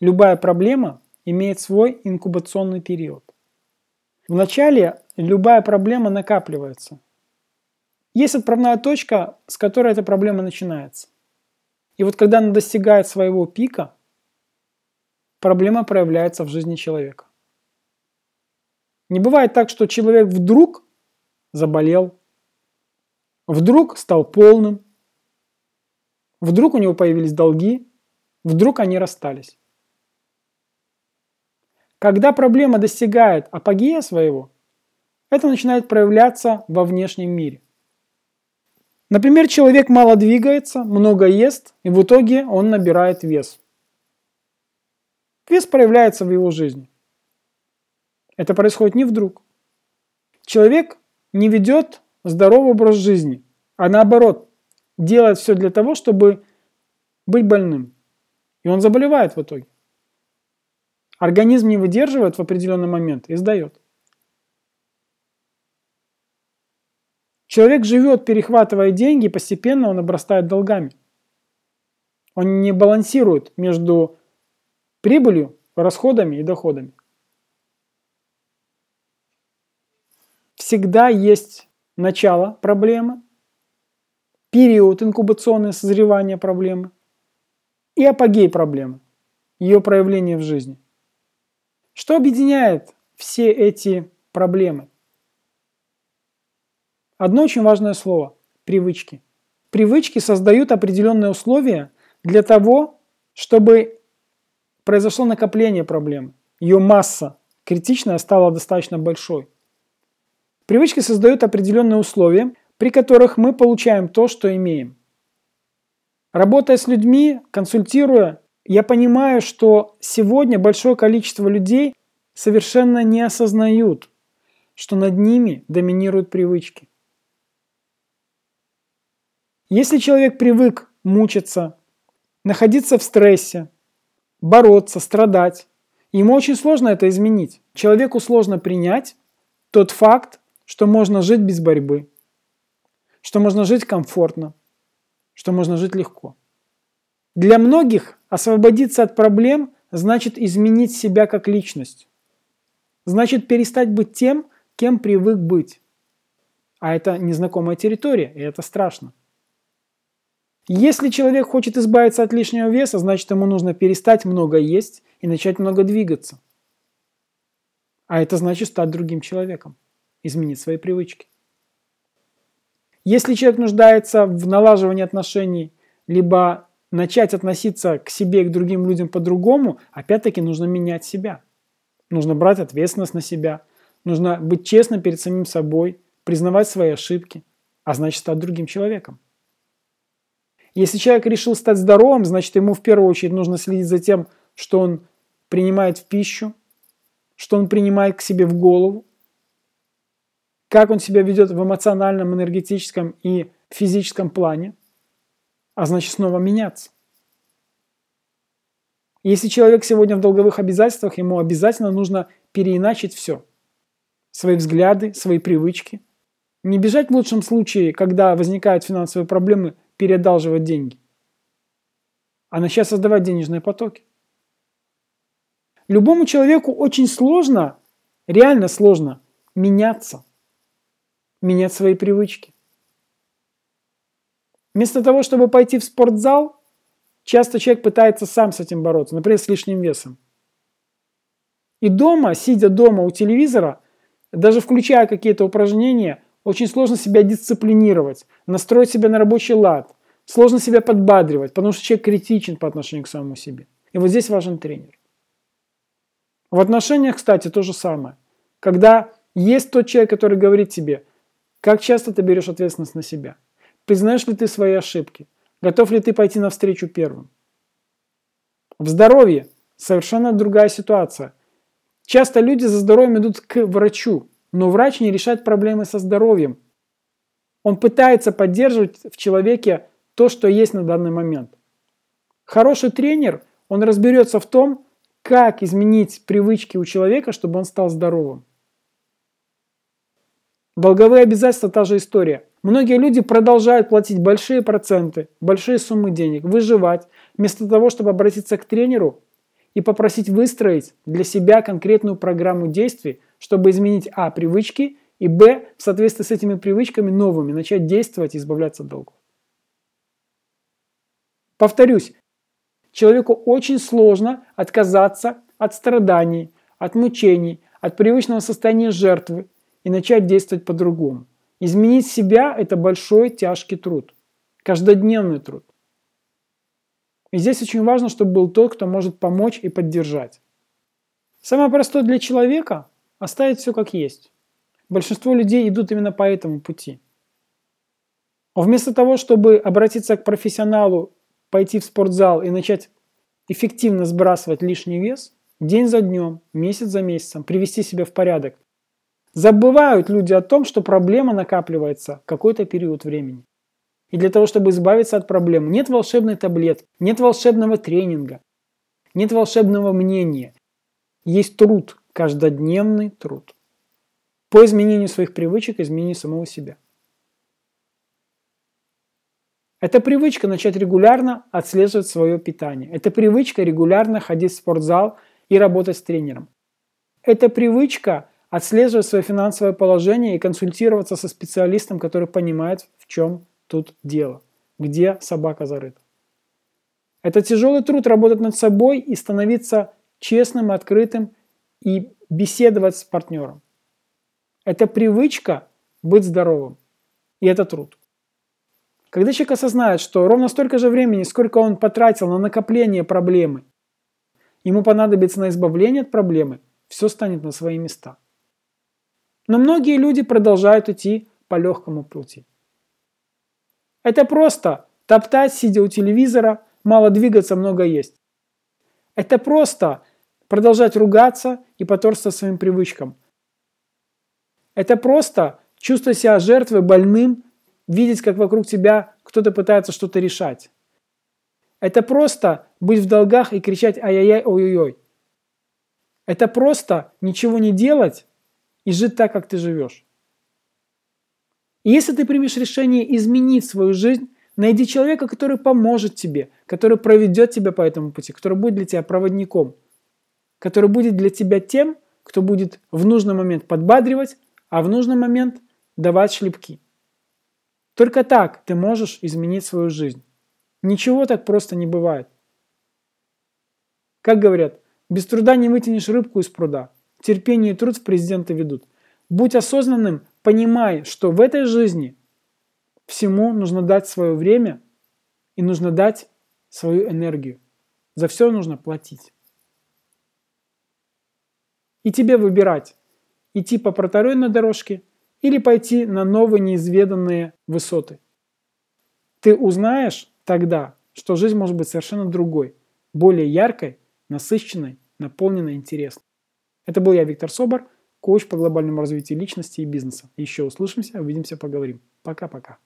любая проблема имеет свой инкубационный период. Вначале любая проблема накапливается. Есть отправная точка, с которой эта проблема начинается. И вот когда она достигает своего пика, проблема проявляется в жизни человека. Не бывает так, что человек вдруг заболел, вдруг стал полным, вдруг у него появились долги, вдруг они расстались. Когда проблема достигает апогея своего, это начинает проявляться во внешнем мире. Например, человек мало двигается, много ест, и в итоге он набирает вес. Вес проявляется в его жизни. Это происходит не вдруг. Человек не ведет здоровый образ жизни, а наоборот, делает все для того, чтобы быть больным. И он заболевает в итоге. Организм не выдерживает в определенный момент и сдает. Человек живет, перехватывая деньги, постепенно он обрастает долгами. Он не балансирует между прибылью, расходами и доходами. Всегда есть начало проблемы, период инкубационного созревания проблемы и апогей проблемы, ее проявление в жизни. Что объединяет все эти проблемы? Одно очень важное слово – привычки. Привычки создают определенные условия для того, чтобы произошло накопление проблемы. Ее масса критичная стала достаточно большой. Привычки создают определенные условия, при которых мы получаем то, что имеем. Работая с людьми, консультируя, я понимаю, что сегодня большое количество людей совершенно не осознают, что над ними доминируют привычки. Если человек привык мучиться, находиться в стрессе, бороться, страдать, ему очень сложно это изменить. Человеку сложно принять тот факт, что можно жить без борьбы, что можно жить комфортно, что можно жить легко. Для многих освободиться от проблем значит изменить себя как личность. Значит перестать быть тем, кем привык быть. А это незнакомая территория, и это страшно. Если человек хочет избавиться от лишнего веса, значит ему нужно перестать много есть и начать много двигаться. А это значит стать другим человеком, изменить свои привычки. Если человек нуждается в налаживании отношений, либо начать относиться к себе и к другим людям по-другому, опять-таки нужно менять себя. Нужно брать ответственность на себя. Нужно быть честным перед самим собой, признавать свои ошибки, а значит стать другим человеком. Если человек решил стать здоровым, значит ему в первую очередь нужно следить за тем, что он принимает в пищу, что он принимает к себе в голову, как он себя ведет в эмоциональном, энергетическом и физическом плане, а значит снова меняться. Если человек сегодня в долговых обязательствах, ему обязательно нужно переиначить все. Свои взгляды, свои привычки. Не бежать в лучшем случае, когда возникают финансовые проблемы, переодалживать деньги, а начать создавать денежные потоки. Любому человеку очень сложно, реально сложно меняться, менять свои привычки. Вместо того, чтобы пойти в спортзал, часто человек пытается сам с этим бороться, например, с лишним весом. И дома, сидя дома у телевизора, даже включая какие-то упражнения, очень сложно себя дисциплинировать, настроить себя на рабочий лад. Сложно себя подбадривать, потому что человек критичен по отношению к самому себе. И вот здесь важен тренер. В отношениях, кстати, то же самое. Когда есть тот человек, который говорит тебе, как часто ты берешь ответственность на себя, признаешь ли ты свои ошибки, готов ли ты пойти навстречу первым. В здоровье совершенно другая ситуация. Часто люди за здоровьем идут к врачу, но врач не решает проблемы со здоровьем. Он пытается поддерживать в человеке то, что есть на данный момент. Хороший тренер, он разберется в том, как изменить привычки у человека, чтобы он стал здоровым. Долговые обязательства – та же история. Многие люди продолжают платить большие проценты, большие суммы денег, выживать, вместо того, чтобы обратиться к тренеру и попросить выстроить для себя конкретную программу действий, чтобы изменить а. привычки и б. в соответствии с этими привычками новыми начать действовать и избавляться от долгов. Повторюсь, человеку очень сложно отказаться от страданий, от мучений, от привычного состояния жертвы и начать действовать по-другому. Изменить себя – это большой тяжкий труд, каждодневный труд. И здесь очень важно, чтобы был тот, кто может помочь и поддержать. Самое простое для человека – оставить все как есть. Большинство людей идут именно по этому пути. Вместо того, чтобы обратиться к профессионалу, пойти в спортзал и начать эффективно сбрасывать лишний вес, день за днем, месяц за месяцем, привести себя в порядок, забывают люди о том, что проблема накапливается какой-то период времени. И для того, чтобы избавиться от проблем, нет волшебной таблетки, нет волшебного тренинга, нет волшебного мнения. Есть труд, каждодневный труд по изменению своих привычек, изменению самого себя. Это привычка начать регулярно отслеживать свое питание. Это привычка регулярно ходить в спортзал и работать с тренером. Это привычка отслеживать свое финансовое положение и консультироваться со специалистом, который понимает, в чем тут дело, где собака зарыта. Это тяжелый труд работать над собой и становиться честным, открытым и беседовать с партнером. Это привычка быть здоровым. И это труд. Когда человек осознает, что ровно столько же времени, сколько он потратил на накопление проблемы, ему понадобится на избавление от проблемы, все станет на свои места. Но многие люди продолжают идти по легкому пути. Это просто топтать, сидя у телевизора, мало двигаться, много есть. Это просто продолжать ругаться и поторствовать своим привычкам. Это просто чувствовать себя жертвой, больным, видеть, как вокруг тебя кто-то пытается что-то решать. Это просто быть в долгах и кричать ай-яй-яй, ой-ой-ой. Это просто ничего не делать и жить так, как ты живешь. И если ты примешь решение изменить свою жизнь, найди человека, который поможет тебе, который проведет тебя по этому пути, который будет для тебя проводником, который будет для тебя тем, кто будет в нужный момент подбадривать, а в нужный момент давать шлепки. Только так ты можешь изменить свою жизнь. Ничего так просто не бывает. Как говорят, без труда не вытянешь рыбку из пруда. Терпение и труд в президента ведут. Будь осознанным, понимай, что в этой жизни всему нужно дать свое время и нужно дать свою энергию. За все нужно платить. И тебе выбирать, идти по проторенной дорожке или пойти на новые неизведанные высоты. Ты узнаешь тогда, что жизнь может быть совершенно другой, более яркой, насыщенной, наполненной интересной. Это был я, Виктор Собор, коуч по глобальному развитию личности и бизнеса. Еще услышимся, увидимся, поговорим. Пока-пока.